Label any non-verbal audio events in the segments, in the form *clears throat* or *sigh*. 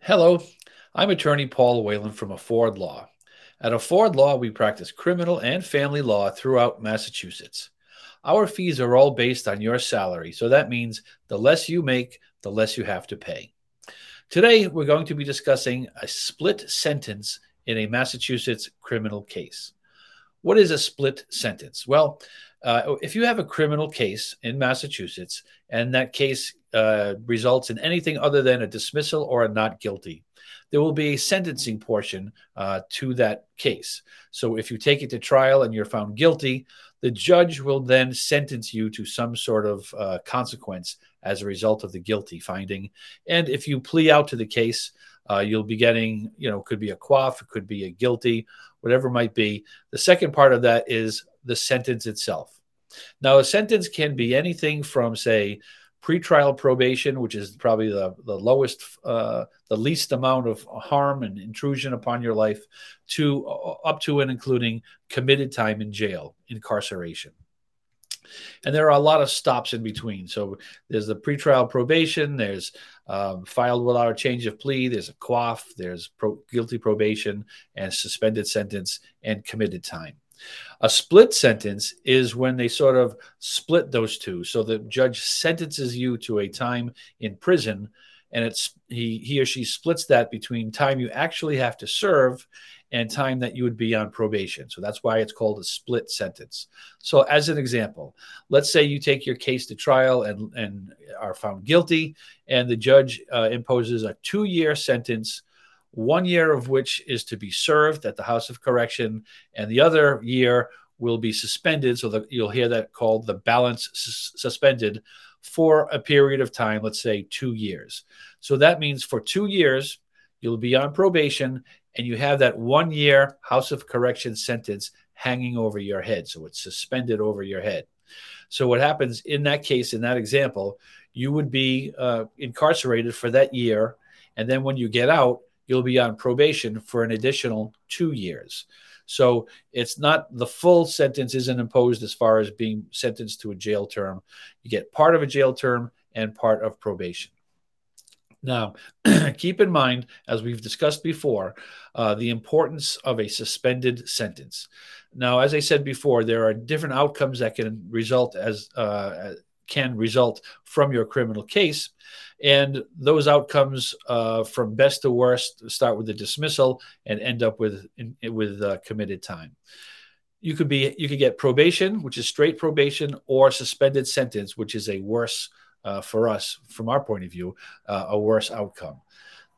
Hello, I'm attorney Paul Whalen from Afford Law. At Afford Law, we practice criminal and family law throughout Massachusetts. Our fees are all based on your salary, so that means the less you make, the less you have to pay. Today, we're going to be discussing a split sentence in a Massachusetts criminal case. What is a split sentence? Well, uh, if you have a criminal case in Massachusetts and that case uh, results in anything other than a dismissal or a not guilty, there will be a sentencing portion uh, to that case. So if you take it to trial and you're found guilty, the judge will then sentence you to some sort of uh, consequence as a result of the guilty finding. And if you plea out to the case, uh, you'll be getting, you know, could be a CWOF, it could be a guilty, whatever might be. The second part of that is the sentence itself. Now, a sentence can be anything from, say, pretrial probation, which is probably the, the lowest, uh, the least amount of harm and intrusion upon your life, to uh, up to and including committed time in jail, incarceration. And there are a lot of stops in between. So there's the pretrial probation, there's um, filed without a change of plea, there's a CWOF, there's pro- guilty probation and suspended sentence and committed time. A split sentence is when they sort of split those two. So the judge sentences you to a time in prison, and it's he he or she splits that between time you actually have to serve and time that you would be on probation. So that's why it's called a split sentence. So as an example, let's say you take your case to trial and and are found guilty, and the judge uh, imposes a two year sentence one year of which is to be served at the House of Correction, and the other year will be suspended. So that you'll hear that called the balance suspended for a period of time, let's say two years. So that means for two years, you'll be on probation and you have that one year House of Correction sentence hanging over your head. So it's suspended over your head. So what happens in that case, in that example, you would be uh, incarcerated for that year. And then when you get out, you'll be on probation for an additional two years. So it's not the full sentence isn't imposed as far as being sentenced to a jail term. You get part of a jail term and part of probation. Now, *clears throat* keep in mind, as we've discussed before, uh, the importance of a suspended sentence. Now, as I said before, there are different outcomes that can result as uh, can result from your criminal case. And those outcomes uh, from best to worst start with the dismissal and end up with with uh, committed time. You could be you could get probation, which is straight probation, or suspended sentence, which is a worse uh, for us from our point of view, uh, a worse outcome.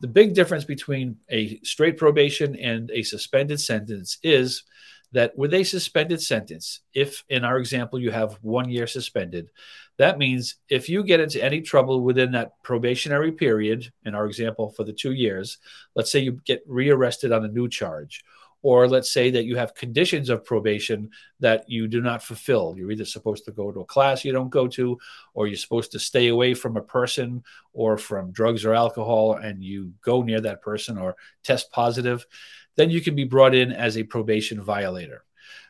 The big difference between a straight probation and a suspended sentence is that with a suspended sentence, if in our example you have one year suspended, that means if you get into any trouble within that probationary period, in our example for the two years, let's say you get rearrested on a new charge, or let's say that you have conditions of probation that you do not fulfill. You're either supposed to go to a class you don't go to, or you're supposed to stay away from a person or from drugs or alcohol, and you go near that person or test positive then you can be brought in as a probation violator.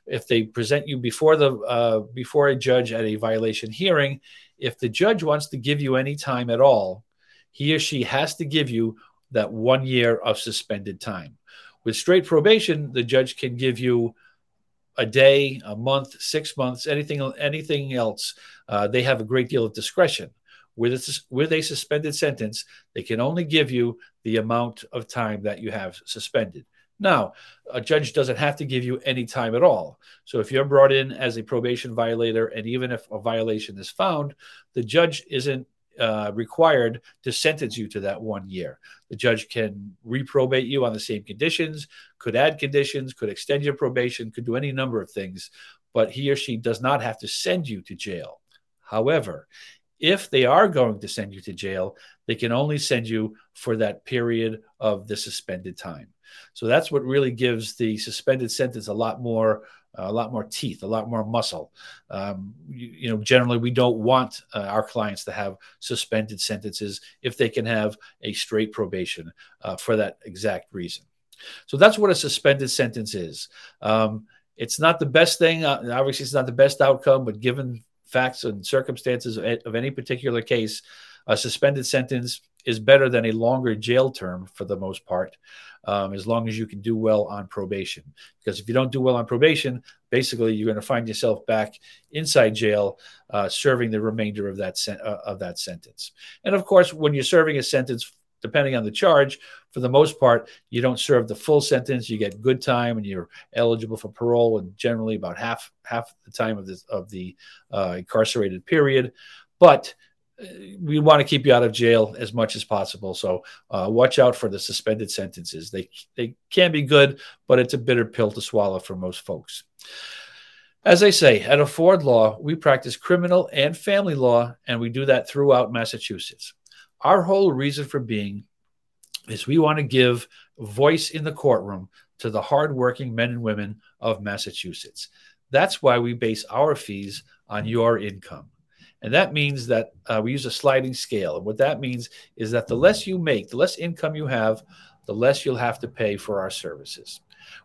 If they present you before the uh, before a judge at a violation hearing, if the judge wants to give you any time at all, he or she has to give you that one year of suspended time. With straight probation, the judge can give you a day, a month, six months, anything anything else. Uh, they have a great deal of discretion. With a, with a suspended sentence, they can only give you the amount of time that you have suspended. Now, a judge doesn't have to give you any time at all. So if you're brought in as a probation violator, and even if a violation is found, the judge isn't uh, required to sentence you to that one year. The judge can reprobate you on the same conditions, could add conditions, could extend your probation, could do any number of things, but he or she does not have to send you to jail. However, if they are going to send you to jail, they can only send you for that period of the suspended time. So that's what really gives the suspended sentence a lot more a lot more teeth, a lot more muscle. Um, you, you, know, generally we don't want uh, our clients to have suspended sentences if they can have a straight probation uh, for that exact reason. So that's what a suspended sentence is. Um, it's not the best thing. Uh, obviously, it's not the best outcome, but given facts and circumstances of any particular case, A suspended sentence is better than a longer jail term for the most part, um, as long as you can do well on probation. Because if you don't do well on probation, basically you're going to find yourself back inside jail, uh, serving the remainder of that sen- uh, of that sentence. And of course, when you're serving a sentence depending on the charge, for the most part, you don't serve the full sentence. You get good time, and you're eligible for parole, and generally about half half the time of the of the uh, incarcerated period. But we want to keep you out of jail as much as possible. So uh, watch out for the suspended sentences. They they can be good, but it's a bitter pill to swallow for most folks. As I say, at Afford Law, we practice criminal and family law, and we do that throughout Massachusetts. Our whole reason for being is we want to give voice in the courtroom to the hardworking men and women of Massachusetts. That's why we base our fees on your income. And that means that uh, we use a sliding scale. And what that means is that the less you make, the less income you have, the less you'll have to pay for our services.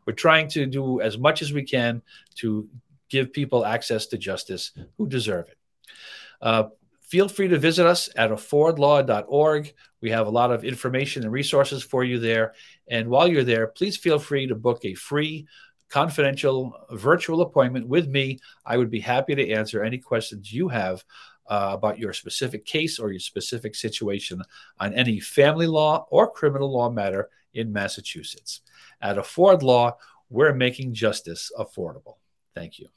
We're trying to do as much as we can to give people access to justice who deserve it. Uh, feel free to visit us at affordlaw.org. We have a lot of information and resources for you there. And while you're there, please feel free to book a free, confidential virtual appointment with me. I would be happy to answer any questions you have uh, about your specific case or your specific situation on any family law or criminal law matter in Massachusetts. At Afford Law, we're making justice affordable. Thank you.